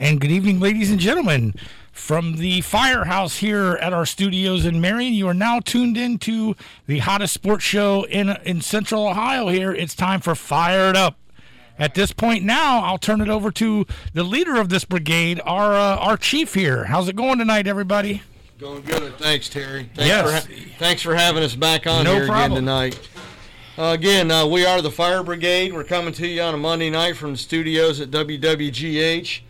And good evening, ladies and gentlemen. From the firehouse here at our studios in Marion, you are now tuned in to the hottest sports show in, in Central Ohio here. It's time for Fired Up. At this point now, I'll turn it over to the leader of this brigade, our uh, our chief here. How's it going tonight, everybody? Going good. Thanks, Terry. Thanks Yes. For, thanks for having us back on No here problem. again tonight. Uh, again, uh, we are the Fire Brigade. We're coming to you on a Monday night from the studios at WWGH.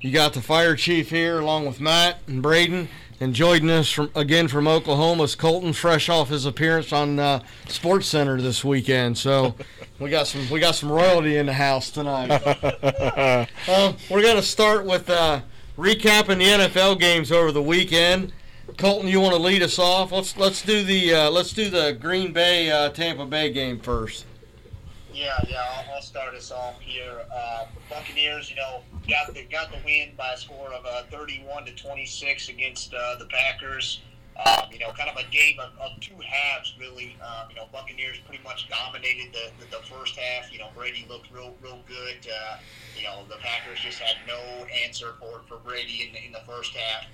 You got the fire chief here, along with Matt and Braden, and joining us from again from Oklahoma is Colton, fresh off his appearance on uh, Sports Center this weekend. So we got some we got some royalty in the house tonight. Uh, we're going to start with uh, recapping the NFL games over the weekend. Colton, you want to lead us off? Let's let's do the uh, let's do the Green Bay uh, Tampa Bay game first. Yeah, yeah, I'll, I'll start us off here. Uh, Buccaneers, you know, got the got the win by a score of uh, 31 to 26 against uh, the Packers. Um, you know, kind of a game of, of two halves, really. Um, you know, Buccaneers pretty much dominated the, the, the first half. You know, Brady looked real real good. Uh, you know, the Packers just had no answer for for Brady in the, in the first half.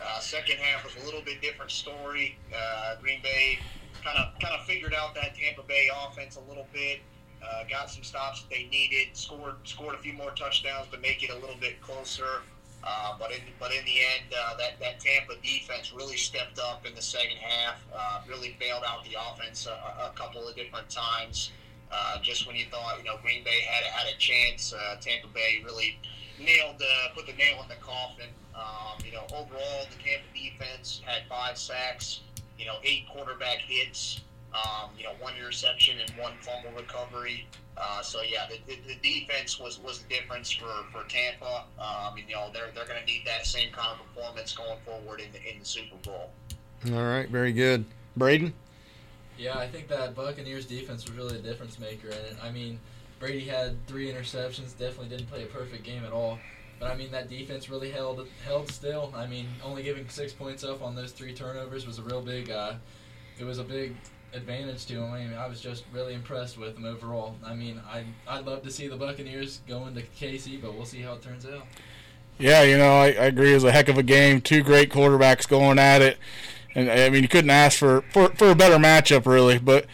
Uh, second half was a little bit different story. Uh, Green Bay kind of kind of figured out that Tampa Bay offense a little bit. Uh, got some stops that they needed. Scored scored a few more touchdowns to make it a little bit closer. Uh, but in but in the end, uh, that that Tampa defense really stepped up in the second half. Uh, really bailed out the offense a, a couple of different times. Uh, just when you thought you know Green Bay had had a chance, uh, Tampa Bay really nailed uh, put the nail in the coffin. Um, you know overall, the Tampa defense had five sacks. You know eight quarterback hits um, you know, one interception and one fumble recovery. Uh, so yeah, the, the, the defense was, was the difference for, for Tampa. Um, and, you know, they're, they're going to need that same kind of performance going forward in the, in the Super Bowl. All right, very good. Braden. Yeah, I think that Buccaneers defense was really a difference maker and. I mean, Brady had three interceptions, definitely didn't play a perfect game at all. But I mean, that defense really held held still. I mean, only giving six points up on those three turnovers was a real big. Uh, it was a big advantage to him. I mean, I was just really impressed with him overall. I mean, I I'd love to see the Buccaneers go into KC, but we'll see how it turns out. Yeah, you know, I, I agree. It was a heck of a game. Two great quarterbacks going at it, and I mean, you couldn't ask for for, for a better matchup, really. But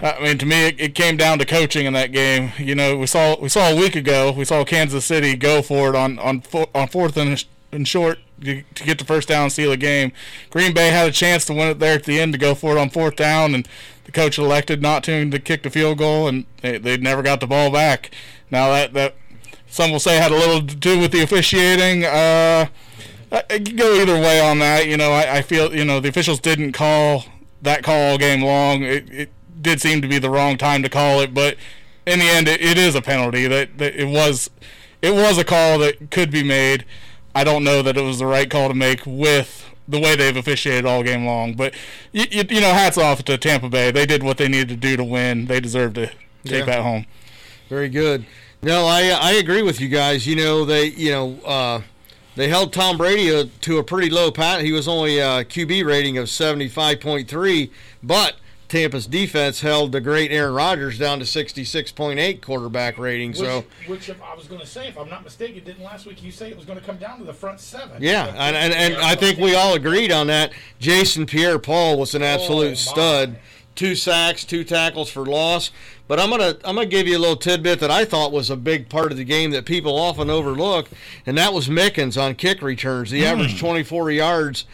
I mean, to me, it, it came down to coaching in that game. You know, we saw we saw a week ago, we saw Kansas City go for it on on on fourth and, and short to, get the first down, and seal the game. Green Bay had a chance to win it there at the end to go for it on fourth down, and the coach elected not to to kick the field goal, and they, they never got the ball back. Now that that some will say had a little to do with the officiating. Uh, I- it could go either way on that. You know, I, I feel you know the officials didn't call that call all game long. It, it did seem to be the wrong time to call it, but in the end, it, it is a penalty. That, that it was it was a call that could be made. I don't know that it was the right call to make with the way they've officiated all game long. But you, you, you know, hats off to Tampa Bay. They did what they needed to do to win. They deserve to take Yeah. that home. Very good. No, I I agree with you guys. You know they you know uh, they held Tom Brady uh, to a pretty low pat. He was only a QB rating of seventy five point three, but Tampa's defense held the great Aaron Rodgers down to sixty six point eight quarterback rating. So which, if I was going to say, if I'm not mistaken, didn't last week you say it was going to come down to the front seven? yeah, and, and, and I think we all agreed on that. Jason Pierre Paul was an oh, absolute Oh, stud. Two sacks, two tackles for loss. But I'm gonna I'm gonna give you a little tidbit that I thought was a big part of the game that people often overlook, and that was Mickens on kick returns. He hmm. averaged 24 yards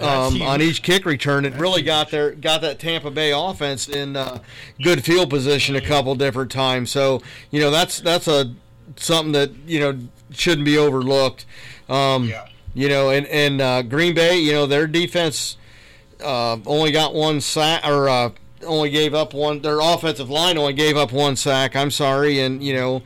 um, on each kick return. It really got their got that Tampa Bay offense in uh, good field position a couple different times. So you know that's that's a something that you know shouldn't be overlooked. Um, Yeah. You know, and and uh, Green Bay, you know, their defense uh, only got one sack or uh, only gave up one. Their offensive line only gave up one sack. I'm sorry, and you know.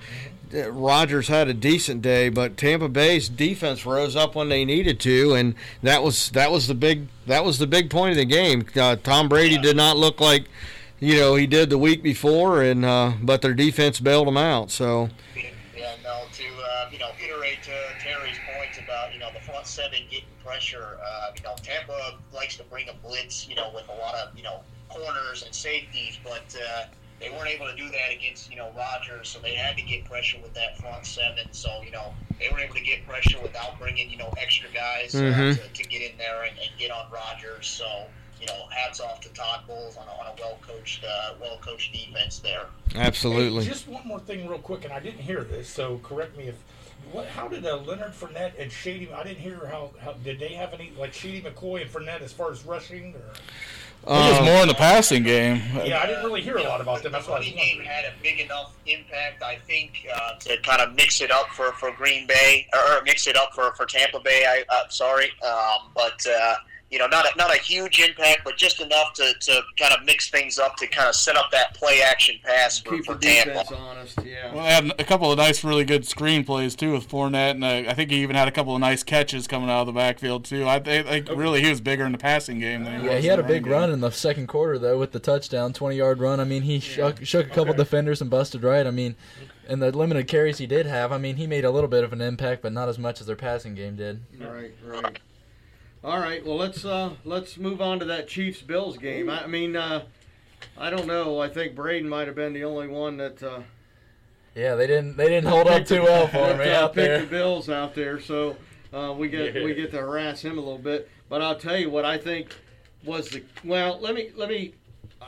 Rodgers had a decent day, but Tampa Bay's defense rose up when they needed to, and that was that was the big that was the big point of the game. Uh, Tom Brady did not look like, you know, he did the week before, and uh, but their defense bailed him out. So Yeah, no, to, uh, you know, iterate to Terry's points about, you know, the front seven getting pressure. Uh, you know, Tampa likes to bring a blitz, you know, with a lot of, you know, corners and safeties, but, uh, they weren't able to do that against you know Rodgers, so they had to get pressure with that front seven. So you know they were able to get pressure without bringing you know extra guys uh, Mhm. to, to get in there and, and get on Rodgers. So you know hats off to Todd Bowles on a, on a well coached uh, well coached defense there. Absolutely. Hey, just one more thing, real quick, and I didn't hear this, so correct me if. What? How did uh, Leonard Fournette and Shady? I didn't hear how, how. Did they have any like Shady McCoy and Fournette as far as rushing? Or, I think Um, it's more in the passing game. yeah, I didn't really hear a lot about them. That's why I was running game wondering. had a big enough impact, I think, uh, to kind of mix it up for, for Green Bay or, or mix it up for, for Tampa Bay. I uh, sorry, um, but uh, you know, not a, not a huge impact, but just enough to, to kind of mix things up to kind of set up that play action pass for, Keep for the Tampa. defense honest. Yeah. Well, had a couple of nice, really good screen plays too with Fournette, and uh, I think he even had a couple of nice catches coming out of the backfield too. I think like, really he was bigger in the passing game than he Yeah, was he had a big running run in the second quarter though with the touchdown, twenty yard run. I mean, he shook, shook a couple Okay. defenders and busted right. I mean, in the limited carries he did have, I mean, he made a little bit of an impact, but not as much as their passing game did. Right, right. All right, well let's uh let's move on to that Chiefs Bills game. I, I mean, uh, I don't know. I think Braden might have been the only one that uh, Yeah, they didn't they didn't hold up too well for me that, out picked there. the Bills out there, so uh, we get Yeah. we get to harass him a little bit. But I'll tell you what I think was the well. Let me let me.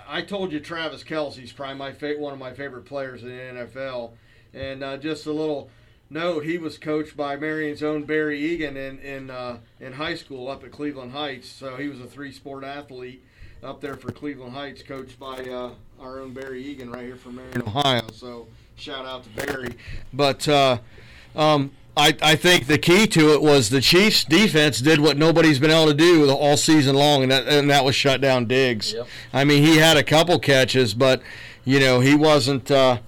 I told you Travis Kelce's probably my fa- one of my favorite players in the NFL, and uh, just a little note: he was coached by Marion's own Barry Egan in in uh, in high school up at Cleveland Heights. So he was a three sport athlete up there for Cleveland Heights, coached by uh, our own Barry Egan right here from Marion, Ohio. So shout out to Barry. But uh, um, I, I think the key to it was the Chiefs' defense did what nobody's been able to do all season long, and that, and that was shut down Diggs. Yep. I mean, he had a couple catches, but you know he wasn't. Uh,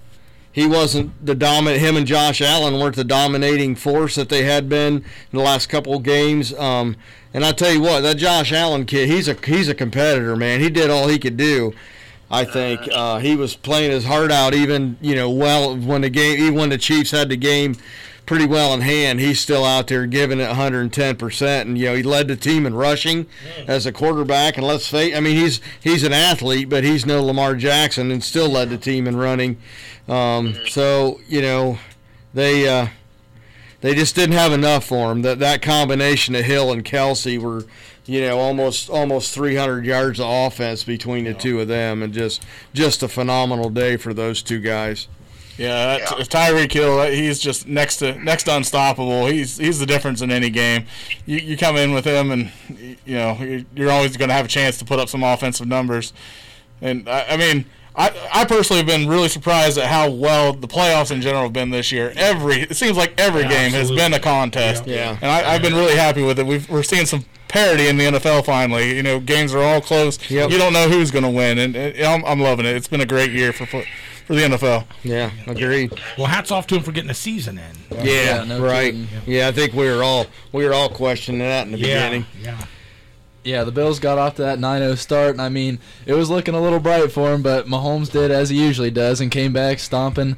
he wasn't the dominant. Him and Josh Allen weren't the dominating force that they had been in the last couple of games. Um, and I tell you what, that Josh Allen kid, he's a he's a competitor, man. He did all he could do. I think uh, he was playing his heart out, even you know, well when the game, even when the Chiefs had the game pretty well in hand, he's still out there giving it 110 percent, and you know he led the team in rushing as a quarterback. And let's face, I mean he's he's an athlete, but he's no Lamar Jackson, and still led the team in running. Um, so you know they uh, they just didn't have enough for him. That that combination of Hill and Kelce were, you know, almost almost 300 yards of offense between the two of them, and just just a phenomenal day for those two guys. Yeah, that's, Tyreek Hill, uh, he's just next to next to unstoppable. He's he's the difference in any game. You you come in with him, and you know you're- you're always going to have a chance to put up some offensive numbers. And I, I mean, I I personally have been really surprised at how well the playoffs in general have been this year. Every it seems like every Yeah, game has been a contest. Yeah. and I, I've been really happy with it. We've, we're seeing some parity in the NFL finally. You know, games are all close. Yep. You don't know who's going to win, and, and I'm, I'm loving it. It's been a great year for foot- for the NFL. Yeah, agreed. Well, hats off to him for getting the season in. Yeah, Yeah, no right. kidding. Yeah, I think we were all we were all questioning that in the Yeah, beginning. yeah. Yeah, the Bills got off to that 9-0 start, and I mean, it was looking a little bright for him, but Mahomes did as he usually does and came back stomping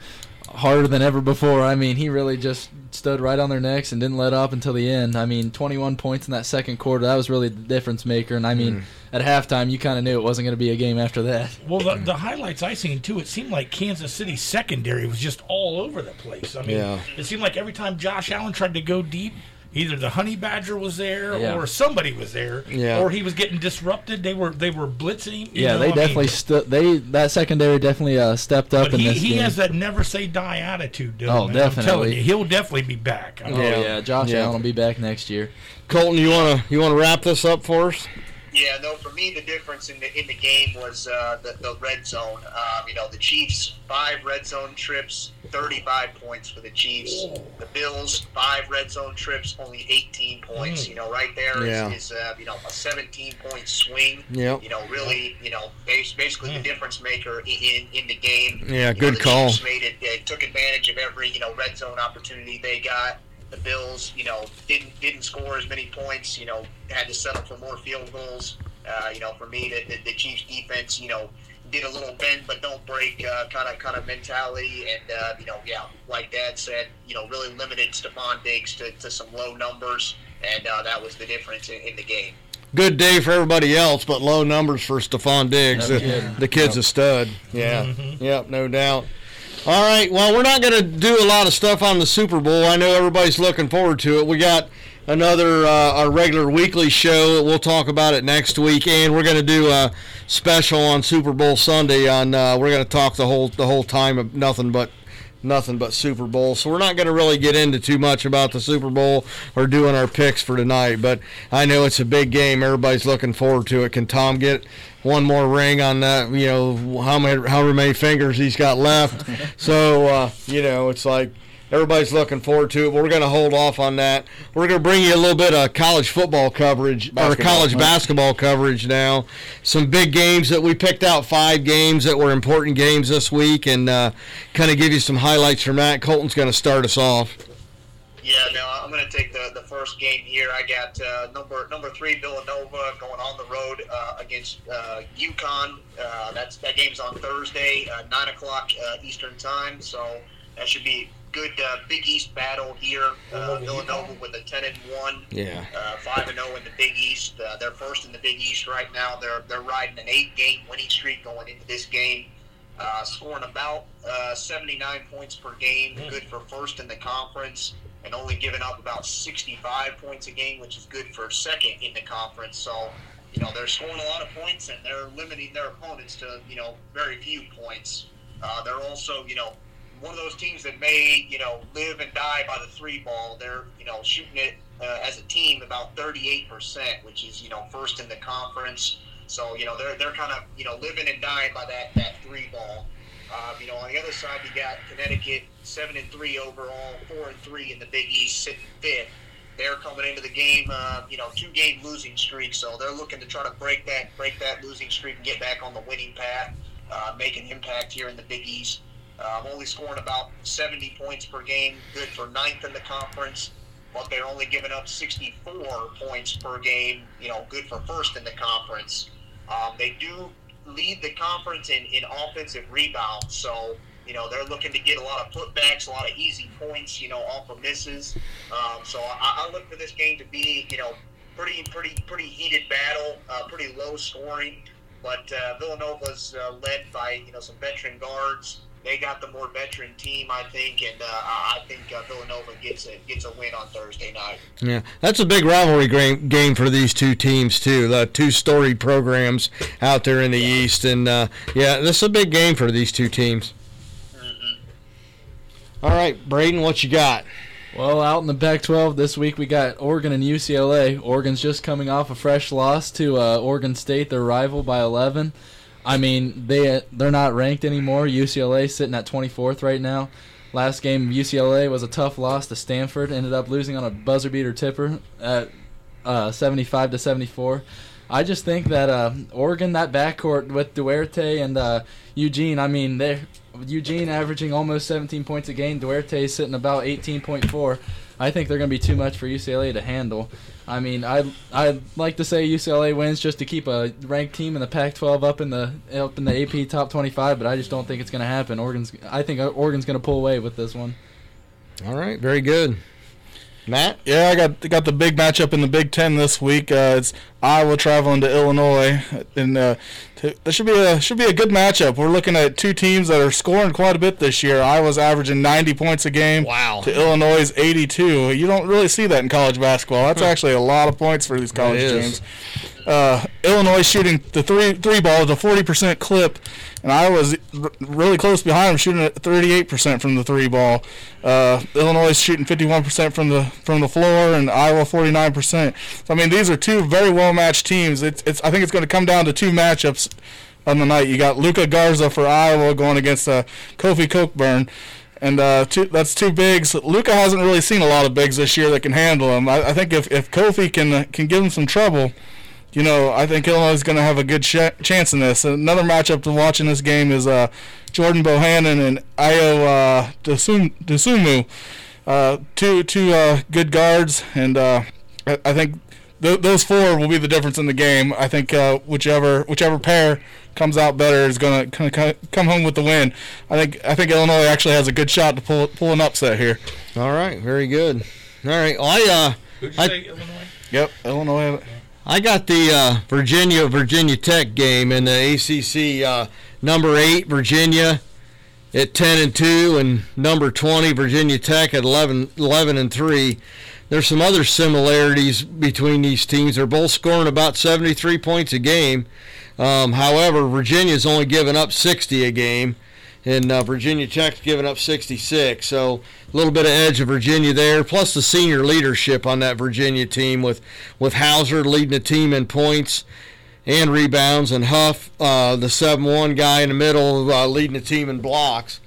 harder than ever before. I mean, he really just stood right on their necks and didn't let up until the end. I mean, 21 points in that second quarter, that was really the difference maker, and I mean, mm. at halftime, you kind of knew it wasn't going to be a game after that. Well, the, mm. the highlights I seen too, it seemed like Kansas City secondary was just all over the place. I mean, Yeah. it seemed like every time Josh Allen tried to go deep, either the Honey Badger was there Yeah. or somebody was there, Yeah. or he was getting disrupted. They were they were blitzing. him. you Yeah, know, they I mean, definitely stood. They that secondary definitely uh, stepped up But in he, this he game. has that never say die attitude. Dylan, Oh, man. Definitely. you, he'll definitely be back. I oh Yeah. yeah, Josh Yeah. Allen will be back next year. Colton, you wanna you wanna wrap this up for us? Yeah, no. For me, the difference in the in the game was uh, the the red zone. Um, you know, the Chiefs five red zone trips, thirty five points for the Chiefs. The Bills five red zone trips, only eighteen points. Mm. You know, right there is Yeah. is, uh, you know a seventeen point swing. Yep. You know, really, you know, basically the difference maker in in the game. Yeah, You know, good the call. Chiefs made it. They took advantage of every you know red zone opportunity they got. The Bills, you know, didn't didn't score as many points. You know, had to settle for more field goals. Uh, you know, for me, the, the, the Chiefs defense, you know, did a little bend but don't break kind of kind of mentality, and uh, you know, yeah, like Dad said, you know, really limited Stefon Diggs to, to some low numbers, and uh, that was the difference in, in the game. good day for everybody else, but low numbers for Stefon Diggs. No The- the kid's a stud. Yeah. Yep, no doubt. All right. Well, we're not going to do a lot of stuff on the Super Bowl. I know everybody's looking forward to it. We got another uh, our regular weekly show. We'll talk about it next week, and we're going to do a special on Super Bowl Sunday. On uh, we're going to talk the whole the whole time of nothing but nothing but Super Bowl. So we're not going to really get into too much about the Super Bowl or doing our picks for tonight. But I know it's a big game. Everybody's looking forward to it. Can Tom get one more ring on that? You know how many however many fingers he's got left. so uh, you know it's like. Everybody's looking forward to it. We're going to hold off on that. We're going to bring you a little bit of college football coverage or college huh? basketball coverage now. Some big games that we picked out five games that were important games this week and uh, kind of give you some highlights from that. Colton's going to start us off. Yeah, no, I'm going to take the, the first game here. I got uh, number number three Villanova going on the road uh, against uh, UConn. Uh, that's that game's on Thursday, uh, nine o'clock uh, Eastern time. So that should be a good uh, Big East battle here. Uh, Villanova with a ten and one. Yeah. uh, five and zero in the Big East. Uh, they're first in the Big East right now. They're they're riding an eight game winning streak going into this game, uh, scoring about uh, 79 points per game, good for first in the conference, and only giving up about 65 points a game, which is good for second in the conference. So. You know they're scoring a lot of points and they're limiting their opponents to you know very few points. Uh, they're also you know one of those teams that may, you know, live and die by the three ball. They're, you know, shooting it uh, as a team about 38%, which is, you know, first in the conference. So, you know, they're they're kind of, you know, living and dying by that that three ball. Um, you know, on the other side, you got Connecticut seven and three overall, four and three in the Big East, sitting fifth. They're coming into the game, uh, you know, two game losing streak. So they're looking to try to break that break that losing streak and get back on the winning path, uh, make an impact here in the Big East. Um, only scoring about 70 points per game, good for ninth in the conference, but they're only giving up 64 points per game, you know, good for first in the conference. Um, they do lead the conference in, in offensive rebounds, so, you know, they're looking to get a lot of putbacks, a lot of easy points, you know, off of misses. Um, so I, I look for this game to be, you know, pretty, pretty, pretty heated battle, uh, pretty low scoring. But uh, Villanova's uh, led by you know some veteran guards. They got the more veteran team, I think, and uh, I I think uh, Villanova gets a gets a win on Thursday night. Yeah, that's a big rivalry game game for these two teams too. The two storied programs out there in the East, and uh, yeah, this is a big game for these two teams. All right, Braden, what you got? Well, out in the Pac-12 this week, we got Oregon and UCLA. Oregon's just coming off a fresh loss to uh, Oregon State, their rival, by 11. I mean, they they're not ranked anymore. UCLA sitting at 24th right now. Last game, UCLA was a tough loss to Stanford. Ended up losing on a buzzer beater tipper at uh, 75 to 74. I just think that uh, Oregon, that backcourt with Duarte and uh, Eugene, I mean, they Eugene averaging almost 17 points a game. Duarte sitting about 18.4. I think they're going to be too much for UCLA to handle. I mean, I I'd like to say UCLA wins just to keep a ranked team in the Pac-12 up in the up in the AP top 25, but I just don't think it's going to happen. Oregon's I think Oregon's going to pull away with this one. All right, very good. Matt? Yeah, I got got the big matchup in the Big Ten this week. Uh, it's Iowa traveling to Illinois, and uh, t- that should be a should be a good matchup. We're looking at two teams that are scoring quite a bit this year. Iowa's averaging 90 points a game. Wow. To Illinois' 82. You don't really see that in college basketball. That's hmm. actually a lot of points for these college teams. Uh, Illinois shooting the three three ball at a 40% clip, and Iowa's r- really close behind them, shooting at 38% from the three ball. Uh, Illinois shooting 51% from the from the floor, and Iowa 49%. So I mean, these are two very well matched teams. It's it's I think it's going to come down to two matchups on the night. You got Luka Garza for Iowa going against uh, Kofi Cockburn. And uh, two, that's two bigs. Luka hasn't really seen a lot of bigs this year that can handle him. I, I think if, if Kofi can uh, can give him some trouble, you know, I think Illinois is going to have a good sh- chance in this. Another matchup to watch in this game is uh, Jordan Bohannon and Ayo uh, Dosum- Dosunmu. Uh, two two uh, good guards, and uh, I, I think th- those four will be the difference in the game. I think uh, whichever whichever pair comes out better is going to come home with the win. I think I think Illinois actually has a good shot to pull pull an upset here. All right, very good. All right, well, I uh, Who'd you I- say, Illinois? Yep, Illinois. I got the uh, Virginia Virginia Tech game in the ACC. Uh, number eight Virginia at 10 and 2, and number 20 Virginia Tech at 11, 11 and 3. There's some other similarities between these teams. They're both scoring about 73 points a game. Um, however, Virginia's only given up 60 a game, and uh, Virginia Tech's given up 66. So a little bit of edge of Virginia there. Plus the senior leadership on that Virginia team with with Hauser leading the team in points and rebounds, and Huff, uh, the 7-1 guy in the middle, uh, leading the team in blocks.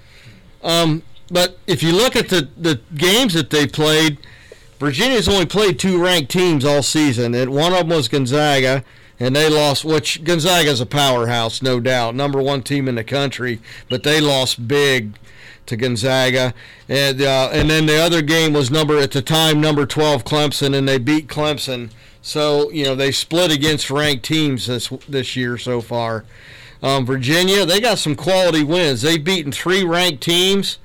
Um, but if you look at the, the games that they played, Virginia's only played two ranked teams all season, and one of them was Gonzaga, and they lost. Which Gonzaga's a powerhouse, no doubt, number one team in the country, but they lost big to Gonzaga, and uh, and then the other game was number at the time number 12 Clemson, and they beat Clemson. So you know they split against ranked teams this this year so far. Um, Virginia, they got some quality wins. They've beaten three ranked teams.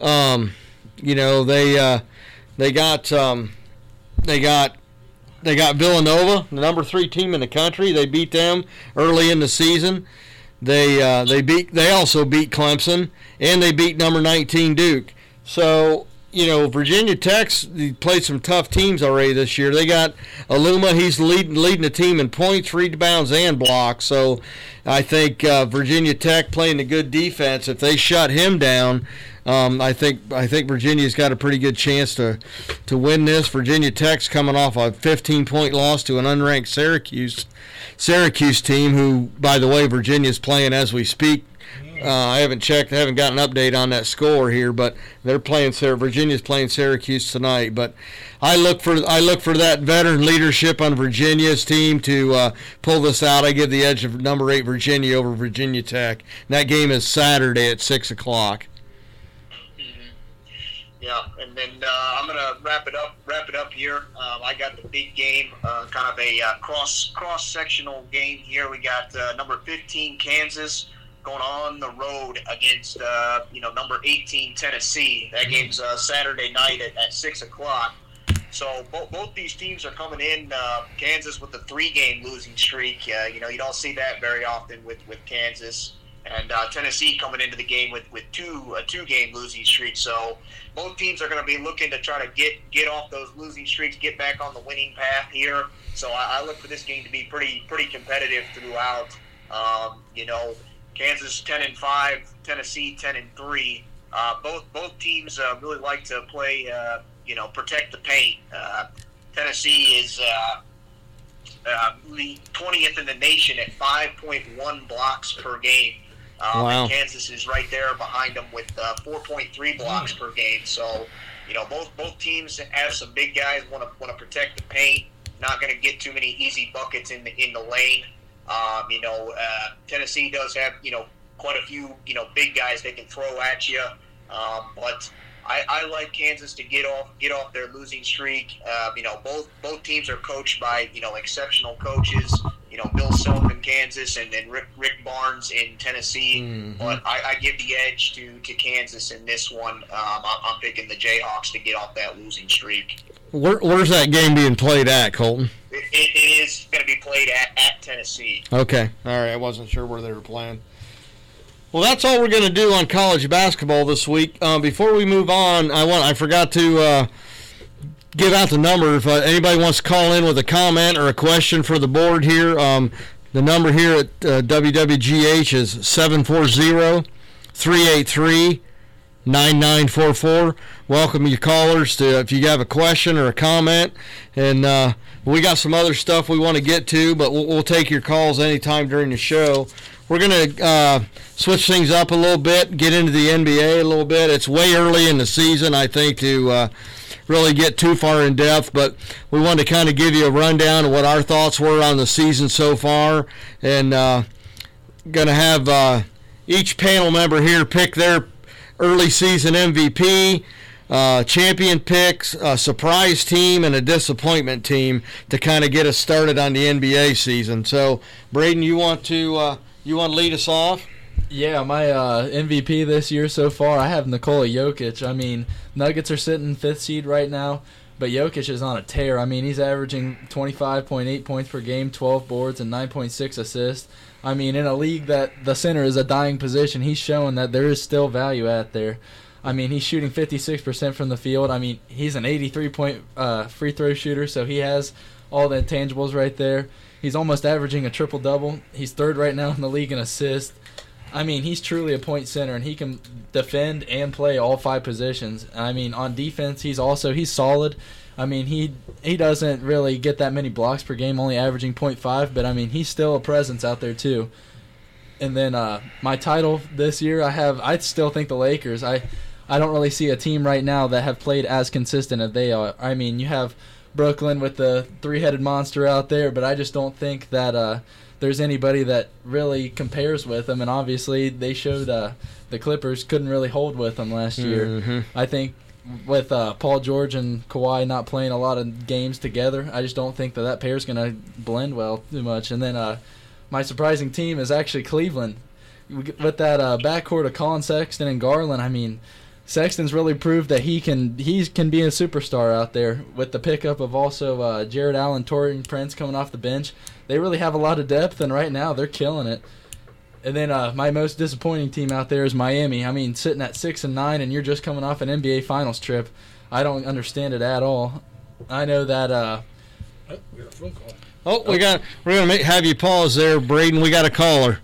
Um, you know they uh, they got um, they got they got Villanova, the number three team in the country. They beat them early in the season. They uh, they beat they also beat Clemson and they beat number 19 Duke. So you know Virginia Tech's played some tough teams already this year. They got Aluma. He's leading leading the team in points, rebounds, and blocks. So I think uh, Virginia Tech playing a good defense. If they shut him down, um, I think I think Virginia's got a pretty good chance to to win this. Virginia Tech's coming off a 15 point loss to an unranked Syracuse Syracuse team, who by the way Virginia's playing as we speak. Uh, I haven't checked, I haven't got an update on that score here, but they're playing. Virginia's playing Syracuse tonight. But I look for I look for that veteran leadership on Virginia's team to uh, pull this out. I give the edge of number eight Virginia over Virginia Tech. And that game is Saturday at six o'clock. Yeah, and then uh, I'm gonna wrap it up. Wrap it up here. Um, I got the big game, uh, kind of a uh, cross cross sectional game here. We got uh, number 15 Kansas going on the road against uh, you know number 18 Tennessee. That game's Saturday night at, at six o'clock. So both, both these teams are coming in. Kansas with a three-game losing streak. you know you don't see that very often with with Kansas and uh, Tennessee coming into the game with with two a two game losing streak. So both teams are going to be looking to try to get get off those losing streaks, get back on the winning path here. So I, I look for this game to be pretty pretty competitive throughout. Um, you know, Kansas ten and five, Tennessee ten and three. Uh, both both teams uh, really like to play. Uh, you know, protect the paint. Uh, Tennessee is. Uh, uh, 20th in the nation at 5.1 blocks per game. Um, wow. Kansas is right there behind them with uh, 4.3 blocks per game. So, you know, both both teams have some big guys want to want to protect the paint. Not going to get too many easy buckets in the in the lane. Um, you know, uh, Tennessee does have you know quite a few you know big guys they can throw at you, um, but I, I, like Kansas to get off get off their losing streak. Uh, you know, both both teams are coached by you know exceptional coaches. You know, Bill Self in Kansas and then Rick, Rick Barnes in Tennessee. Mm-hmm. But I, I, give the edge to, to Kansas in this one. Um, I'm, I'm, picking the Jayhawks to get off that losing streak. Where, where's that game being played at, Colton? it, it, it is going to be played at, at Tennessee. Okay, all right. I wasn't sure where they were playing. Well, that's all we're going to do on college basketball this week. Um, before we move on, I want I forgot to uh, give out the number. If uh, anybody wants to call in with a comment or a question for the board here, um, the number here at uh, WWGH is 740 383 9944. Welcome you callers to if you have a question or a comment. And uh, we got some other stuff we want to get to, but we'll, we'll take your calls anytime during the show. We're going to uh, switch things up a little bit, get into the NBA a little bit. It's way early in the season, I think, to uh, really get too far in depth, but we wanted to kind of give you a rundown of what our thoughts were on the season so far. And uh, going to have uh, each panel member here pick their early season MVP. Uh, champion picks, a surprise team, and a disappointment team to kind of get us started on the NBA season. So, Braden, you want to uh, you want to lead us off? Yeah, my uh, MVP this year so far, I have Nikola Jokic. I mean, Nuggets are sitting fifth seed right now, But Jokic is on a tear. I mean, he's averaging 25.8 points per game, 12 boards, and 9.6 assists. I mean, in a league that the center is a dying position, he's showing that there is still value out there. I mean, he's shooting 56% from the field. I mean, he's an 83 point uh, free throw shooter, so he has all the intangibles right there. He's almost averaging a triple double. He's third right now in the league in assists. I mean, he's truly a point center, and he can defend and play all five positions. I mean, on defense, he's also he's solid. I mean, he he doesn't really get that many blocks per game, only averaging 0.5, but I mean, he's still a presence out there too. And then uh, my title this year, I have I still think the Lakers. I I don't really see a team right now that have played as consistent as they are. I mean, you have Brooklyn with the three-headed monster out there, but I just don't think that uh, there's anybody that really compares with them. And obviously, they showed uh, the Clippers couldn't really hold with them last year. Mm-hmm. I think with uh, Paul George and Kawhi not playing a lot of games together, I just don't think that that pair is going to blend well too much. And then uh, my surprising team is actually Cleveland. With that uh, backcourt of Collin Sexton and Garland, I mean, Sexton's really proved that he can he can be a superstar out there with the pickup of also uh, Jarrett Allen, Taurean Prince coming off the bench. They really have a lot of depth, and right now they're killing it. And then uh, my most disappointing team out there is Miami. I mean, sitting at six and nine, and you're just coming off an NBA Finals trip. I don't understand it at all. I know that. Uh, Oh, we got a phone call. Oh, we got. We're gonna make, have you pause there, Braden. We got a caller.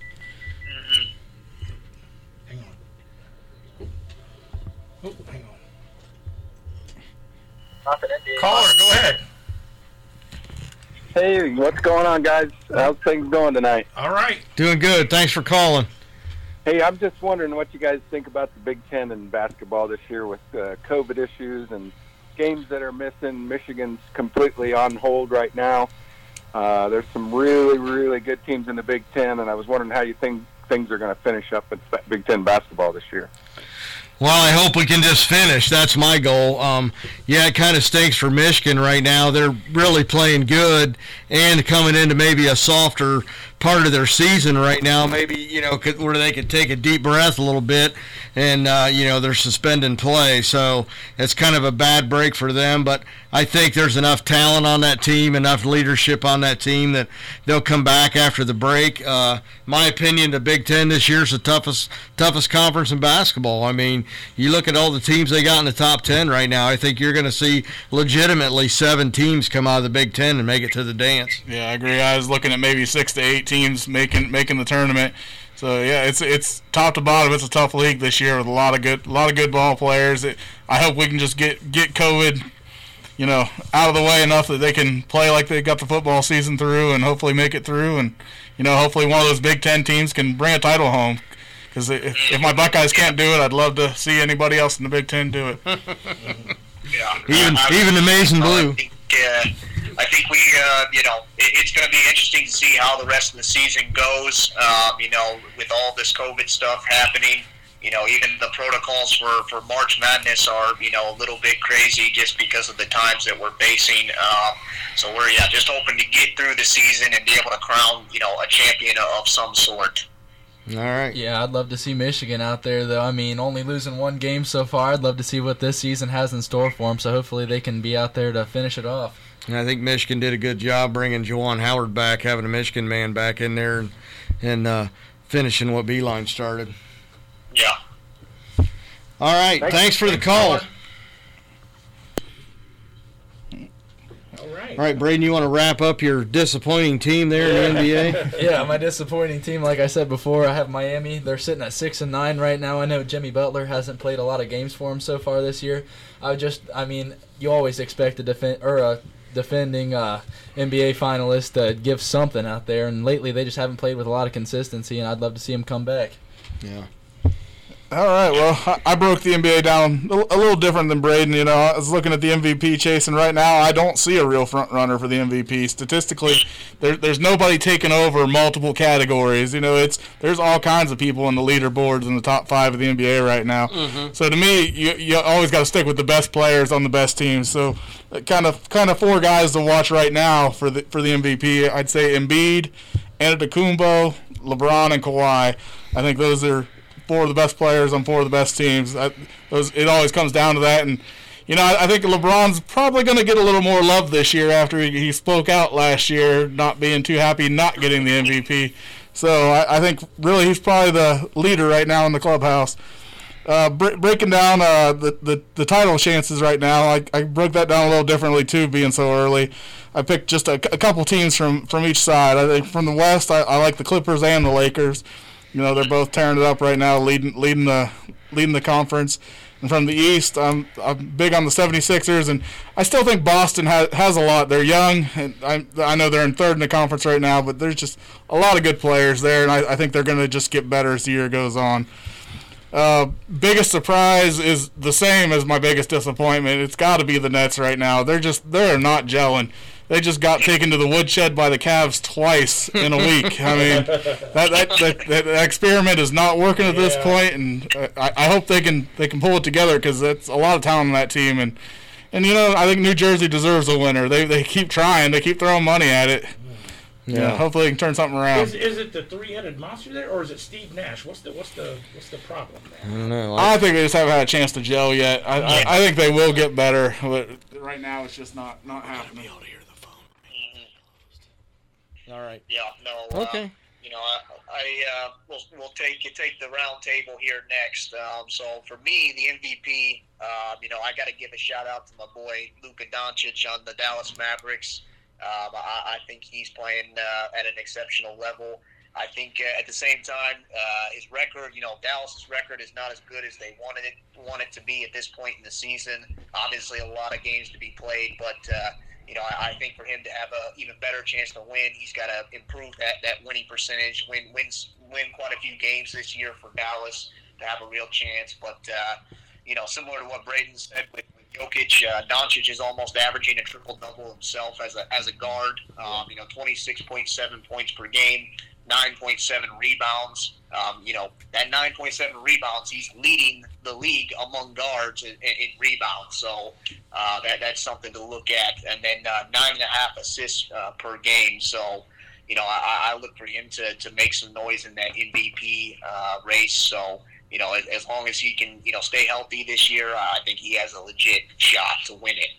Caller, go ahead. Hey, what's going on, guys? How's things going tonight? All right. Doing good. Thanks for calling. Hey, I'm just wondering what you guys think about the Big Ten and basketball this year with uh, COVID issues and games that are missing. Michigan's completely on hold right now. Uh, there's some really, really good teams in the Big Ten, and I was wondering how you think things are going to finish up in Big Ten basketball this year. Well, I hope we can just finish. That's my goal. Um, yeah, it kind of stinks for Michigan right now. They're really playing good and coming into maybe a softer part of their season right now. Maybe you know could, where they could take a deep breath a little bit, and uh, you know they're suspending play. So it's kind of a bad break for them. But I think there's enough talent on that team, enough leadership on that team that they'll come back after the break. Uh, my opinion, the Big Ten this year is the toughest toughest conference in basketball. I mean, you look at all the teams they got in the top ten right now. I think you're going to see legitimately seven teams come out of the Big Ten and make it to the dance. Yeah, I agree. I was looking at maybe six to eight teams making making the tournament. So yeah, it's it's top to bottom. It's a tough league this year with a lot of good a lot of good ball players. It, I hope we can just get get COVID, you know, out of the way enough that they can play like they got the football season through, and hopefully make it through, and you know, hopefully one of those Big Ten teams can bring a title home. Because if, if my Buckeyes can't do it, I'd love to see anybody else in the Big Ten do it. Yeah. Even I- even the Mason I Blue. think, uh, I think we, uh, you know, it, it's going to be interesting to see how the rest of the season goes. Um, you know, with all this COVID stuff happening, you know, even the protocols for, for March Madness are, you know, a little bit crazy just because of the times that we're facing. Um, so we're, yeah, just hoping to get through the season and be able to crown, you know, a champion of some sort. All right. Yeah, I'd love to see Michigan out there, though. I mean, only losing one game so far. I'd love to see what this season has in store for them. So hopefully they can be out there to finish it off. And I think Michigan did a good job bringing Juwan Howard back, having a Michigan man back in there, and, and uh, finishing what Beilein started. Yeah. All right. Thanks. Thanks, for the call. All right. All right, Braden, you want to wrap up your disappointing team there in the NBA? yeah, my disappointing team, like I said before, I have Miami. They're sitting at six and nine right now. I know Jimmy Butler hasn't played a lot of games for him so far this year. I would just, I mean, you always expect a defense or a defending uh, NBA finalist to give something out there, and lately they just haven't played with a lot of consistency, and I'd love to see them come back. Yeah. All right. Well, I- I broke the NBA down a a little different than Braden. You know, I was looking at the MVP chase, and right now I don't see a real front runner for the MVP. Statistically, there, there's nobody taking over multiple categories. You know, it's there's all kinds of people in the leaderboards in the top five of the NBA right now. So to me, you you always got to stick with the best players on the best teams. So, uh, kind of kind of four guys to watch right now for the for the MVP. I'd say Embiid, Antetokounmpo, LeBron, and Kawhi. I think those are four of the best players on four of the best teams. I, those, it always comes down to that, and you know, I, I think LeBron's probably going to get a little more love this year after he, he spoke out last year, not being too happy not getting the MVP. So I, I think really he's probably the leader right now in the clubhouse. Uh, bre- breaking down uh, the, the the title chances right now, I, I broke that down a little differently too, being so early. I picked just a, a couple teams from, from each side. I think from the West, I, I like the Clippers and the Lakers. You know, they're both tearing it up right now, leading leading the leading the conference. And from the East, I'm I'm big on the 76ers, and I still think Boston has has a lot. They're young, and I I know they're in third in the conference right now, but there's just a lot of good players there, and I, I think they're going to just get better as the year goes on. Uh, biggest surprise is the same as my biggest disappointment. It's got to be the Nets right now. They're just they're not gelling. They just got taken to the woodshed by the Cavs twice in a week. I mean, that that, that, that experiment is not working at this point, and I, I hope they can they can pull it together because that's a lot of talent on that team. And and you know I think New Jersey deserves a winner. They they keep trying. They keep throwing money at it. Yeah, hopefully they can turn something around. Is, is it the three-headed monster there, or is it Steve Nash? What's the what's the what's the problem I don't know. I, I think they just haven't had a chance to gel yet. I, I, I think they will get better, but right now it's just not not happening. All right. Yeah, no. Uh, Okay. You know, I, I uh, we'll, we'll take you take the round table here next. Um, so for me, the MVP, um, you know, I got to give a shout out to my boy Luka Doncic on the Dallas Mavericks. Um, I, I think he's playing uh, at an exceptional level. I think uh, at the same time, uh, his record, you know, Dallas's record is not as good as they wanted it want it to be at this point in the season. Obviously, a lot of games to be played, but uh, you know, I, I think for him to have a even better chance to win, he's got to improve that that winning percentage, win wins win quite a few games this year for Dallas to have a real chance. But uh, you know, similar to what Braden said with, with Jokic, uh, Doncic is almost averaging a triple double himself as a as a guard. Um, you know, twenty six point seven points per game. 9.7 rebounds. Um, you know, that 9.7 rebounds, he's leading the league among guards in, in, in rebounds. So uh, that that's something to look at. And then uh, nine and a half assists uh, per game. So, you know, I, I look for him to, to make some noise in that MVP uh, race. So, you know, as, as long as he can, you know, stay healthy this year, I think he has a legit shot to win it.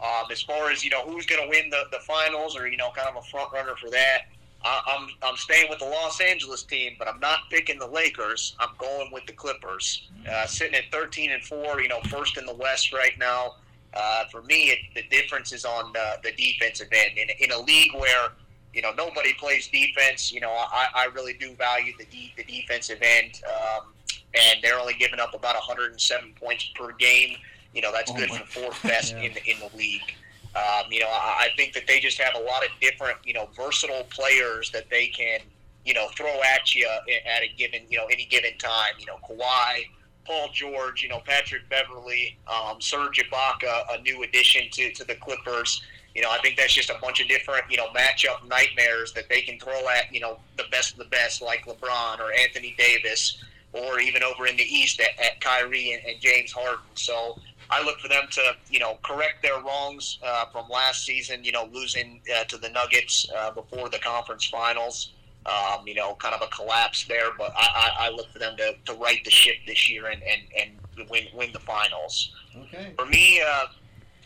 Um, as far as you know, who's going to win the, the finals, or you know, kind of a front runner for that, I, I'm I'm staying with the Los Angeles team, but I'm not picking the Lakers. I'm going with the Clippers, uh, sitting at 13 and four. You know, first in the West right now. Uh, for me, it, the difference is on uh, the defensive end. In, in a league where you know nobody plays defense, you know, I, I really do value the de- the defensive end, um, and they're only giving up about 107 points per game. You know, that's good for fourth best in the, in the league. Um, you know, I, I think that they just have a lot of different, you know, versatile players that they can, you know, throw at you at a given, you know, any given time. You know, Kawhi, Paul George, you know, Patrick Beverley, um, Serge Ibaka, a new addition to, to the Clippers. You know, I think that's just a bunch of different, you know, matchup nightmares that they can throw at, you know, the best of the best, like LeBron or Anthony Davis, or even over in the East at, at Kyrie and, and James Harden. So I look for them to, you know, correct their wrongs uh, from last season. You know, losing uh, to the Nuggets uh, before the conference finals. Um, you know, kind of a collapse there. But I, I, I look for them to, to right the ship this year and, and, and win win the finals. Okay. For me, uh,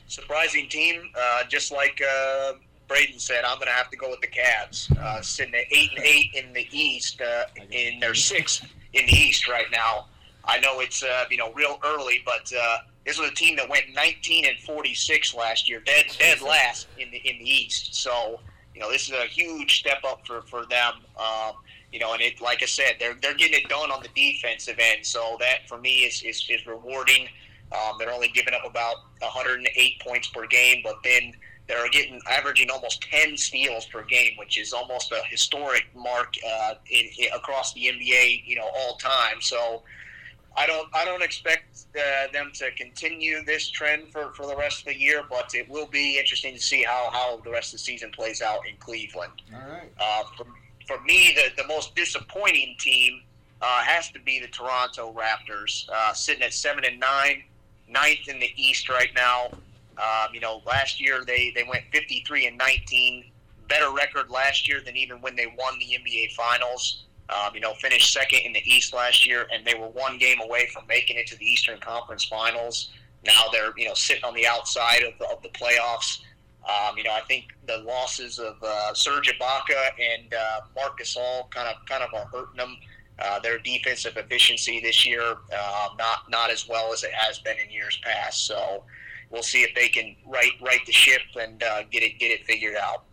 surprising team, uh, just like uh, Braden said, I'm going to have to go with the Cavs, uh, sitting at eight and eight in the East, uh, in their sixth in the East right now. I know it's uh, you know real early, but uh, this was a team that went 19 and 46 last year, dead dead last in the in the East. So you know this is a huge step up for for them. Um, you know, and it like I said, they're they're getting it done on the defensive end. So that for me is is, is rewarding. Um, they're only giving up about 108 points per game, but then they're getting averaging almost 10 steals per game, which is almost a historic mark uh, in, in, across the NBA, you know, all time. So I don't I don't expect uh, them to continue this trend for, for the rest of the year, but it will be interesting to see how, how the rest of the season plays out in Cleveland. All right. Uh, for, for me, the, the most disappointing team uh, has to be the Toronto Raptors, uh, sitting at seven and nine, ninth in the East right now. Um, you know, last year they, they went 53 and 19, better record last year than even when they won the NBA Finals. Um, you know, finished second in the East last year, and they were one game away from making it to the Eastern Conference Finals. now they're you know sitting on the outside of the, of the playoffs. Um, you know, I think the losses of uh, Serge Ibaka and uh, Marc Gasol kind of kind of are hurting them. Uh, their defensive efficiency this year uh, not not as well as it has been in years past. So we'll see if they can right right the ship and uh, get it get it figured out.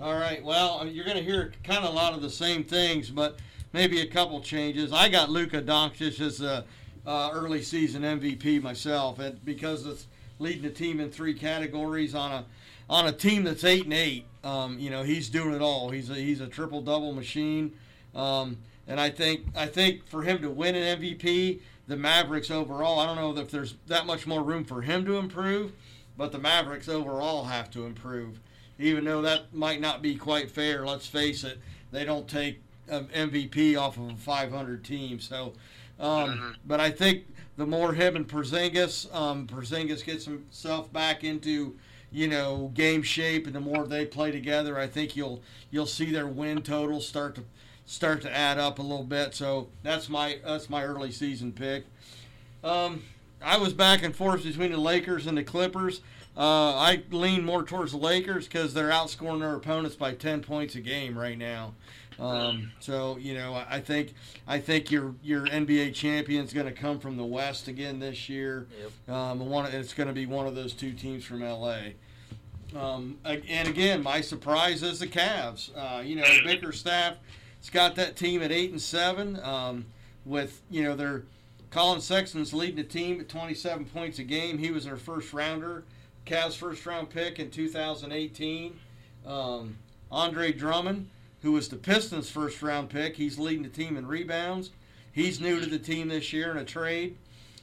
All right. Well, you're going to hear kind of a lot of the same things, but maybe a couple changes. I got Luka Doncic as a uh, early season MVP myself, and because it's leading the team in three categories on a on a team that's eight and eight. Um, you know, he's doing it all. He's a, he's a triple double machine, um, and I think I think for him to win an MVP, the Mavericks overall. I don't know if there's that much more room for him to improve, but the Mavericks overall have to improve. Even though that might not be quite fair, let's face it, they don't take an MVP off of a 500 team. So, um, but I think the more him and Porzingis, um, Porzingis gets himself back into, you know, game shape, and the more they play together, I think you'll you'll see their win total start to start to add up a little bit. So that's my that's my early season pick. Um, I was back and forth between the Lakers and the Clippers. Uh, I lean more towards the Lakers because they're outscoring their opponents by 10 points a game right now. Um, so you know, I think I think your your NBA champion is going to come from the West again this year. Yep. Um, one, it's going to be one of those two teams from LA. Um, and again, my surprise is the Cavs. Uh, you know, Bickerstaff has got that team at eight and seven. Um, with you know their Collin Sexton's leading the team at 27 points a game. He was their first rounder, Cavs first round pick in 2018. Um, Andre Drummond, who was the Pistons first round pick, he's leading the team in rebounds. He's new to the team this year in a trade.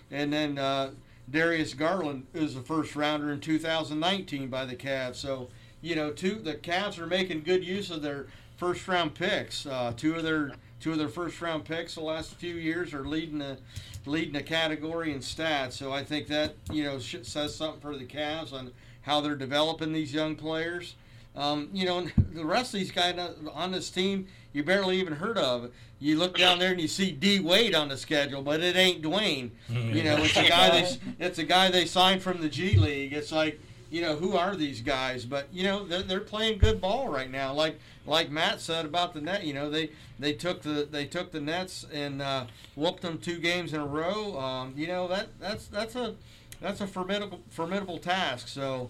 And then uh, Darius Garland is the first rounder in 2019 by the Cavs. So, you know, two the Cavs are making good use of their first round picks. Uh, two of their two of their first round picks the last few years are leading the leading the category in stats. So I think that you know says something for the Cavs on how they're developing these young players. Um, you know, the rest of these guys on this team you barely even heard of. You look down there and you see D Wade on the schedule, but it ain't Dwayne. You know, it's a guy they it's a guy they signed from the G League. It's like you know who are these guys? But you know they're, they're playing good ball right now. Like like Matt said about the net, you know they they took the they took the Nets and uh, whooped them two games in a row. Um, you know that that's that's a that's a formidable formidable task. So.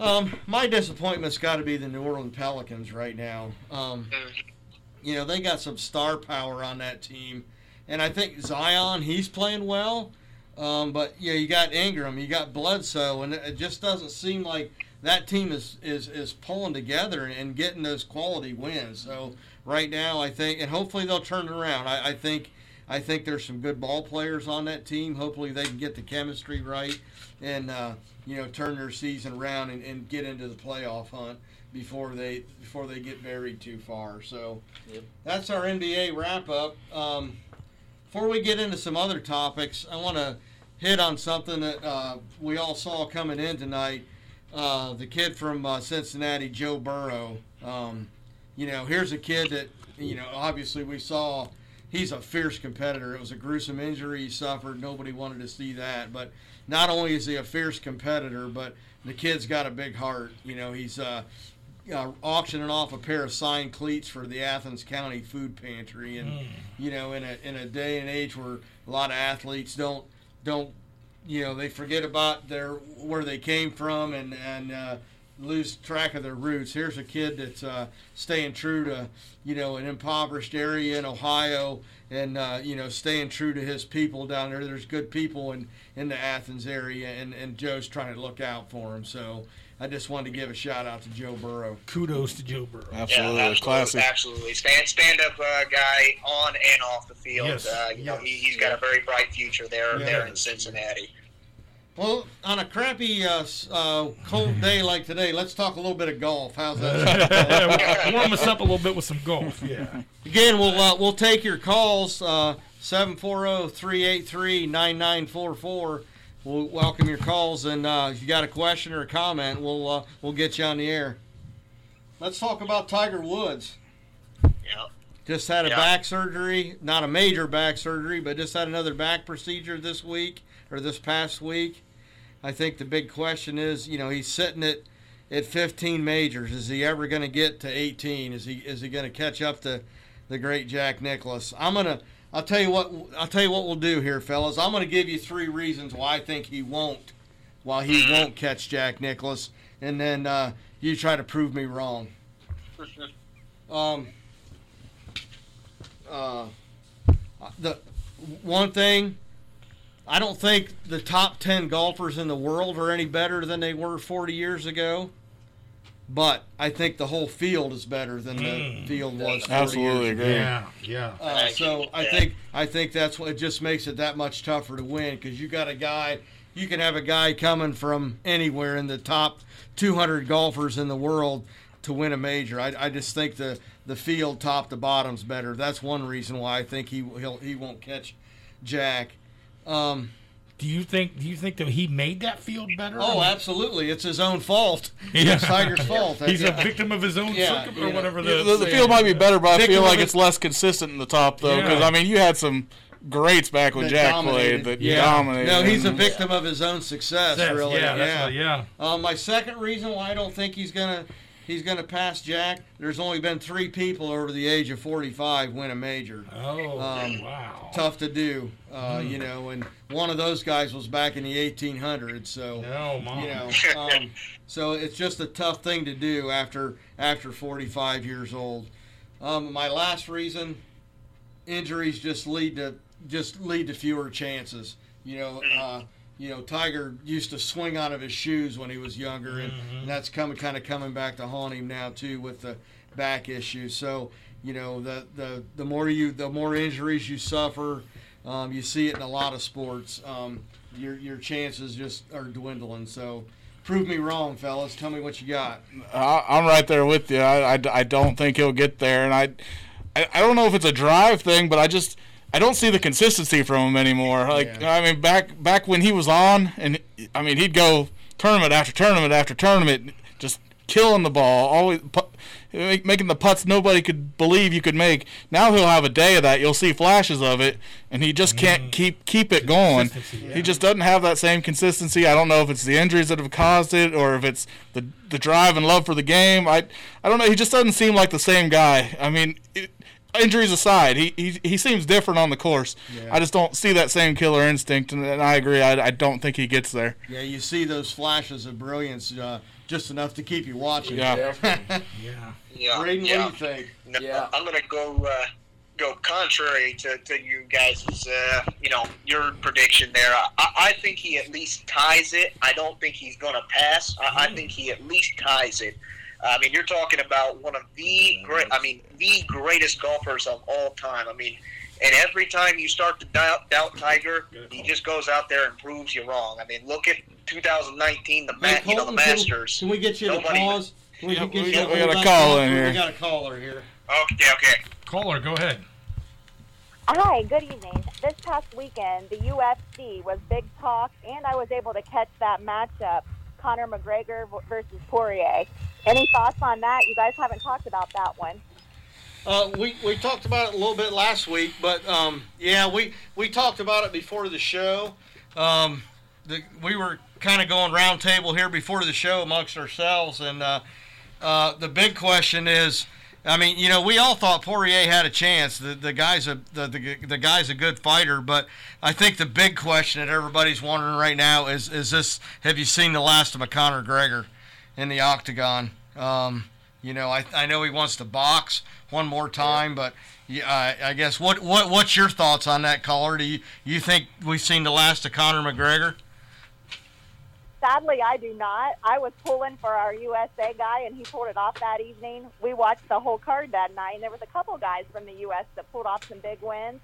Um, my disappointment's got to be the New Orleans Pelicans right now. Um, you know they got some star power on that team, and I think Zion he's playing well. Um, but yeah, you got Ingram, you got Bledsoe, and it just doesn't seem like that team is is, is pulling together and getting those quality wins. So right now, I think, and hopefully they'll turn it around. I, I think I think there's some good ball players on that team. Hopefully they can get the chemistry right and uh, you know turn their season around and, and get into the playoff hunt before they before they get buried too far. So Yep. that's our NBA wrap up. Um, before we get into some other topics, I want to hit on something that uh, we all saw coming in tonight. Uh, the kid from uh, Cincinnati, Joe Burrow. Um, you know, here's a kid that you know obviously we saw. He's a fierce competitor. It was a gruesome injury he suffered. Nobody wanted to see that. But not only is he a fierce competitor, but the kid's got a big heart. You know, he's uh, uh, auctioning off a pair of signed cleats for the Athens County Food Pantry, and you know, in a in a day and age where a lot of athletes don't don't you know they forget about their where they came from and and uh, lose track of their roots. Here's a kid that's uh, staying true to you know an impoverished area in Ohio, and uh, you know staying true to his people down there. There's good people in in the Athens area, and and Joe's trying to look out for him. So. I just wanted to give a shout out to Joe Burrow. Kudos to Joe Burrow. Absolutely, yeah, absolutely, classic. absolutely. Stand stand up uh, guy on and off the field. Yes, Uh, you know, yes. he, he's got a very bright future there Yeah. there in Cincinnati. Well, on a crappy, uh, uh, cold day like today, let's talk a little bit of golf. How's that? Warm us up a little bit with some golf. Yeah. Again, we'll uh, we'll take your calls. Uh, 740-383-9944. We'll welcome your calls, and uh, if you got a question or a comment, we'll uh, we'll get you on the air. Let's talk about Tiger Woods. Yeah. just had a Yeah. back surgery, not a major back surgery, but just had another back procedure this week or this past week. I think the big question is, you know, he's sitting at at 15 majors. Is he ever going to get to 18? Is he is he going to catch up to the great Jack Nicklaus? I'm gonna. I'll tell you what. I'll tell you what we'll do here, fellas. I'm going to give you three reasons why I think he won't. Why he won't catch Jack Nicklaus, and then uh, you try to prove me wrong. Um. Uh, the one thing, I don't think the top ten golfers in the world are any better than they were 40 years ago. But I think the whole field is better than the Mm. field was. 40 Absolutely years ago. agree. Yeah, yeah. Uh, so I think I think that's what it just makes it that much tougher to win because you got a guy. You can have a guy coming from anywhere in the top 200 golfers in the world to win a major. I, I just think the the field top to bottom's better. That's one reason why I think he he'll, he won't catch Jack. Um, Do you think? Do you think that he made that field better? oh, absolutely, it's his own fault. Yeah. It's Tiger's fault. He's a victim of his own Yeah, circum- or whatever The, the, the field might be better, but I feel like it's less consistent in the top though. Because Yeah. I mean, you had some greats back when Jack dominated. played that yeah. dominated. No, he's a and- victim of his own success. Yes, really. yeah, that's what- yeah. Uh, my second reason why I don't think he's gonna he's gonna pass Jack. There's only been three people over the age of 45 win a major. Oh, Um, wow. Tough to do, uh, Hmm. you know. And one of those guys was back in the 1800s. So No, mom. you know, um, so it's just a tough thing to do after after 45 years old. Um, my last reason, injuries just lead to just lead to fewer chances. You know, uh, you know, Tiger used to swing out of his shoes when he was younger, and, and that's coming kind of coming back to haunt him now too with the back issues. So you know, the the the more you the more injuries you suffer, um, you see it in a lot of sports. Um, your your chances just are dwindling. So. Prove me wrong, fellas. Tell me what you got. I, I'm right there with you. I, I, I don't think he'll get there, and I, I I don't know if it's a drive thing, but I just I don't see the consistency from him anymore. Like Yeah. I mean, back back when he was on, and I mean he'd go tournament after tournament after tournament, just killing the ball, always pu- make- making the putts nobody could believe you could make. Now he'll have a day of that. You'll see flashes of it, and he just can't mm. keep keep it going. yeah. He just doesn't have that same consistency. I don't know if it's the injuries that have caused it or if it's the the drive and love for the game. I I don't know. He just doesn't seem like the same guy. I mean, it, injuries aside, he, he he seems different on the course. Yeah. I just don't see that same killer instinct, and, and I agree. I, I don't think he gets there. Yeah, you see those flashes of brilliance, uh, just enough to keep you watching. Yeah. Yeah. Yeah, Braden, yeah. what do you think? No, Yeah. I'm gonna go uh, go contrary to, to you guys' uh, you know your prediction there. I, I think he at least ties it. I don't think he's gonna pass. I, I think he at least ties it. I mean, you're talking about one of the great. I mean, the greatest golfers of all time. I mean, and every time you start to doubt, doubt Tiger, he just goes out there and proves you wrong. I mean, look at 2019, the ma- you know the Masters. Can we get you to pause? Can we Yeah, get we you got- we got a hold call in here. We got a caller here. Okay, okay. Caller, go ahead. Hi, good evening. This past weekend, the UFC was big talk, and I was able to catch that matchup, Conor McGregor versus Poirier. Any thoughts on that? You guys haven't talked about that one. Uh, we, we talked about it a little bit last week, but um, yeah, we, we talked about it before the show. Um, the, we were kind of going round table here before the show amongst ourselves, and uh, uh, the big question is, I mean, you know, we all thought Poirier had a chance. The the guy's a the, the, the guy's a good fighter, but I think the big question that everybody's wondering right now is is this: Have you seen the last of McConnor Gregor in the octagon? Um, you know, I, I know he wants to box one more time, but yeah, I, I guess what what what's your thoughts on that caller? Do you you think we've seen the last of Conor McGregor? Sadly, I do not. I was pulling for our USA guy, and he pulled it off that evening. We watched the whole card that night, and there was a couple guys from the U.S. that pulled off some big wins.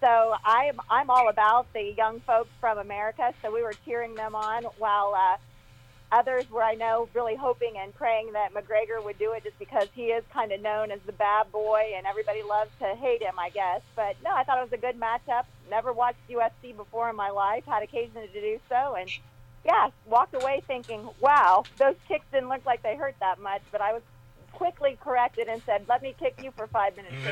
So I'm I'm all about the young folks from America. So we were cheering them on, while uh, others were, I know, really hoping and praying that McGregor would do it, just because he is kind of known as the bad boy, and everybody loves to hate him, I guess. But no, I thought it was a good matchup. Never watched UFC before in my life. Had occasion to do so, and yeah, walked away thinking, wow, those kicks didn't look like they hurt that much, but I was quickly corrected and said, "Let me kick you for five minutes."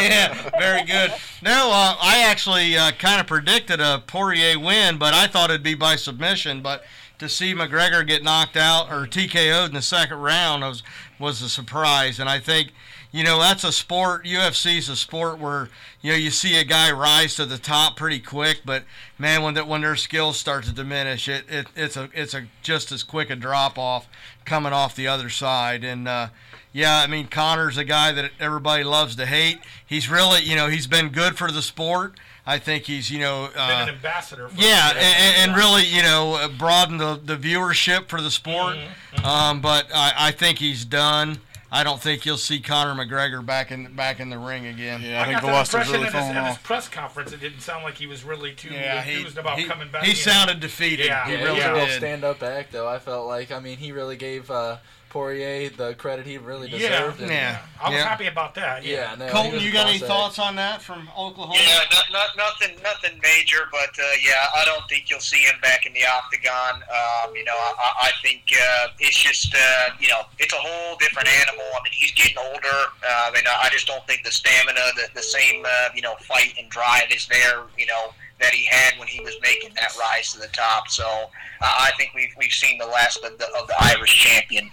Yeah, very good. No, uh, I actually uh, kind of predicted a Poirier win, but I thought it'd be by submission. But to see McGregor get knocked out or TKO'd in the second round was was a surprise, and I think. You know that's a sport. UFC's a sport where you know you see a guy rise to the top pretty quick, but man, when that when their skills start to diminish, it, it it's a it's a just as quick a drop off coming off the other side. And uh, yeah, I mean Conor's a guy that everybody loves to hate. He's really you know he's been good for the sport. I think he's you know Been uh, an ambassador. For yeah, it. and, and really, you know, uh, broaden the, the viewership for the sport. Um, but I, I think he's done. I don't think you'll see Conor McGregor back in back in the ring again. Yeah, I, I think got the that luster's really in his, falling in his press conference. It didn't sound like he was really too Yeah, he, enthused about he, coming back. he in. sounded defeated. Yeah, he Yeah, really it was a real did. stand-up act, though. I felt like, I mean, he really gave uh, Poirier the credit he really Yeah, deserved. and- Yeah. I was Yeah. happy about that. Yeah. yeah. No, Colton, you got any class thoughts on that from Oklahoma? Yeah, not, not, nothing, nothing major, but uh, yeah, I don't think you'll see him back in the octagon. Um, you know, I, I think uh, it's just, uh, you know, it's a whole different animal. I mean, he's getting older, uh, and I just don't think the stamina, the, the same, uh, you know, fight and drive is there. You know, that he had when he was making that rise to the top. So uh, I think we've we've seen the last of the, of the Irish champion.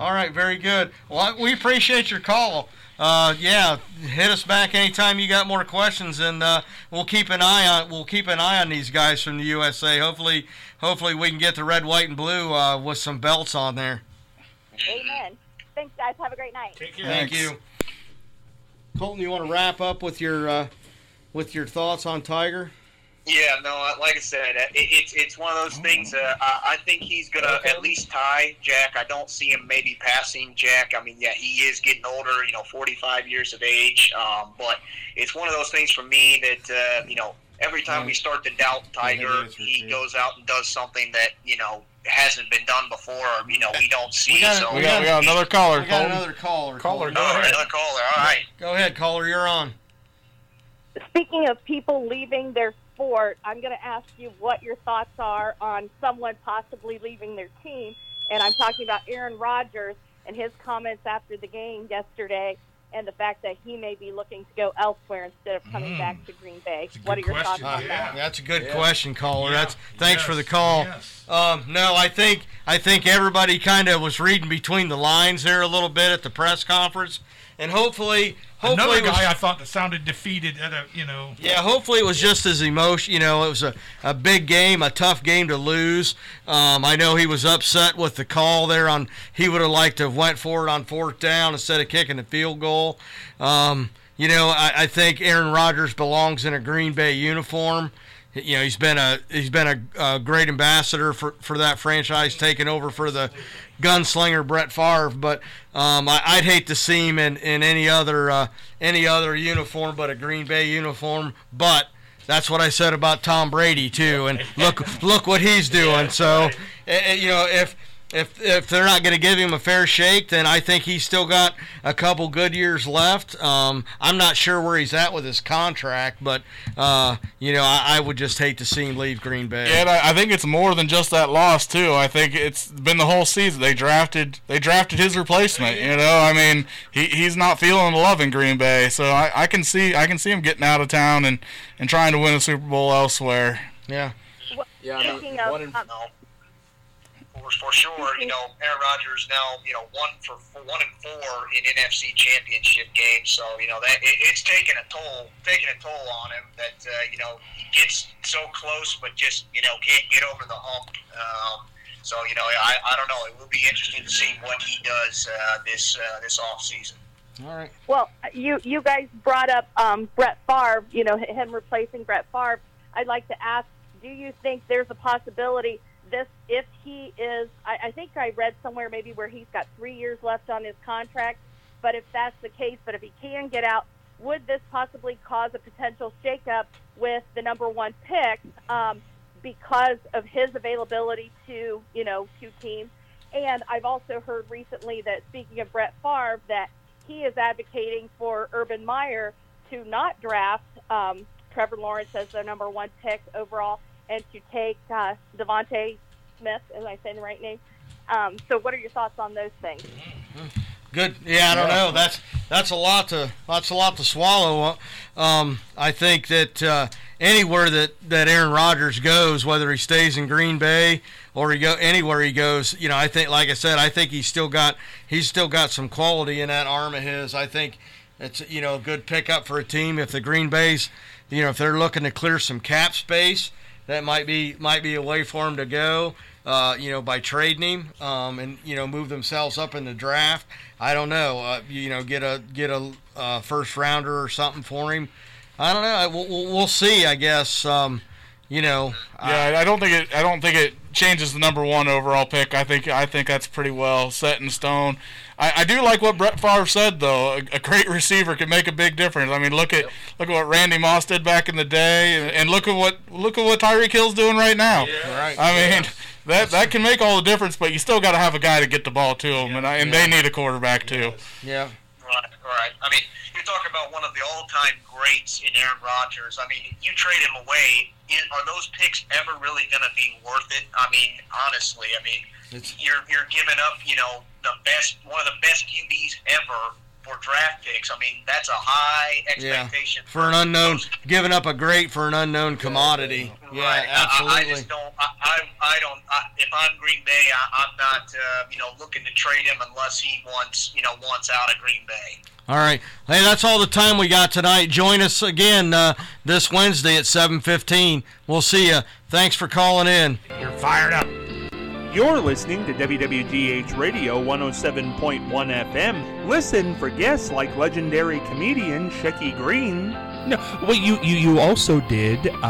All right, very good. Well, we appreciate your call. Uh, yeah, hit us back anytime you got more questions, and uh, we'll keep an eye on we'll keep an eye on these guys from the USA. Hopefully, hopefully we can get the red, white, and blue uh, with some belts on there. Amen. Thanks, guys. Have a great night. Take care. Thank you, Colton. You want to wrap up with your uh, with your thoughts on Tiger? Yeah, no, uh, like I said, uh, it, it's it's one of those things. Uh, I, I think he's gonna at least tie Jack. I don't see him maybe passing Jack. I mean, yeah, he is getting older. You know, 45 years of age. Um, but it's one of those things for me that uh, you know every time we start to doubt Tiger, he goes out and does something that you know hasn't been done before, or you know we don't see. We got- so We got, we got another caller. We got Colton. another caller. Caller, go All right, ahead. another caller. All right. Go ahead, caller. You're on. Speaking of people leaving their sport, I'm going to ask you what your thoughts are on someone possibly leaving their team. And I'm talking about Aaron Rodgers and his comments after the game yesterday and the fact that he may be looking to go elsewhere instead of coming Mm. back to Green Bay. What are good your thoughts question, on yeah. that? That's a good Yeah. question, caller. Yeah. That's thanks for the call. Yes. Um, no, I think I think everybody kind of was reading between the lines there a little bit at the press conference, and hopefully, hopefully, Another it was, guy I thought that sounded defeated at a, you know. yeah, hopefully it was just as emotion. You know, it was a, a big game, a tough game to lose. Um, I know he was upset with the call there on. He would have liked to have went for it on fourth down instead of kicking the field goal. Um, you know, I, I think Aaron Rodgers belongs in a Green Bay uniform. You know, he's been a he's been a, a great ambassador for, for that franchise, taking over for the gunslinger Brett Favre. But um, I, I'd hate to see him in, in any other uh, any other uniform but a Green Bay uniform. But that's what I said about Tom Brady too, and look look what he's doing. So eh, eh, you know if. If, if they're not going to give him a fair shake, then I think he's still got a couple good years left. Um, I'm not sure where he's at with his contract, but uh, you know I, I would just hate to see him leave Green Bay. Yeah, and I, I think it's more than just that loss too. I think it's been the whole season. They drafted they drafted his replacement. You know, I mean, he, he's not feeling the love in Green Bay, so I, I can see I can see him getting out of town and, and trying to win a Super Bowl elsewhere. yeah. Yeah, I mean, Speaking of, one in, No. For, for sure, you know, Aaron Rodgers now, you know, one for, for one and four in NFC Championship games. So you know that it, it's taking a toll, taking a toll on him. That uh, you know he gets so close, but just you know can't get over the hump. Um, so you know, I, I don't know. It will be interesting to see what he does uh, this uh, this off season. All right. Well, you you guys brought up um, Brett Favre, you know, him replacing Brett Favre. I'd like to ask, do you think there's a possibility this, if he is, I, I think I read somewhere maybe where he's got three years left on his contract, but if that's the case, but if he can get out, would this possibly cause a potential shakeup with the number one pick um, because of his availability to, you know, to teams? And I've also heard recently that speaking of Brett Favre, that he is advocating for Urban Meyer to not draft um, Trevor Lawrence as their number one pick overall and to take uh, Devontae Smith, am I saying the right name, Um, so, what are your thoughts on those things? Good. Yeah, I don't know. That's that's a lot to that's a lot to swallow. Um, I think that uh, anywhere that, that Aaron Rodgers goes, whether he stays in Green Bay or he go anywhere he goes, you know, I think, like I said, I think he's still got he's still got some quality in that arm of his. I think it's you know a good pickup for a team if the Green Bay's, you know, if they're looking to clear some cap space, that might be might be a way for him to go. Uh, you know, by trading him um, and you know move themselves up in the draft. I don't know. Uh, you know, get a get a uh, first rounder or something for him. I don't know. We'll, we'll see. I guess. Um, you know. Yeah, I don't think it. I don't think it changes the number one overall pick. I think. I think that's pretty well set in stone. I, I do like what Brett Favre said though. A, a, great receiver can make a big difference. I mean, look at look at what Randy Moss did back in the day, and, and look at what look at what Tyreek Hill's doing right now. Yeah. Right. I mean. That that can make all the difference, but you still got to have a guy to get the ball to him, and I, and they need a quarterback too. Yeah. Right, right. I mean, you're talking about one of the all-time greats in Aaron Rodgers. I mean, you trade him away. Are those picks ever really going to be worth it? I mean, honestly, I mean, it's, you're you're giving up, you know, the best, one of the best QBs ever for draft picks. I mean, that's a high expectation yeah. for an unknown. Giving up a great for an unknown commodity. Yeah, right. absolutely. I, I, just don't. I, I, I don't. I, if I'm Green Bay, I, am not, uh, you know, looking to trade him unless he wants, you know, wants out of Green Bay. All right. Hey, that's all the time we got tonight. Join us again uh, this Wednesday at 7:15. We'll see you. Thanks for calling in. You're fired up. You're listening to WWGH Radio 107.1 FM. Listen for guests like legendary comedian Shecky Greene. No, well, you you, you also did. Uh,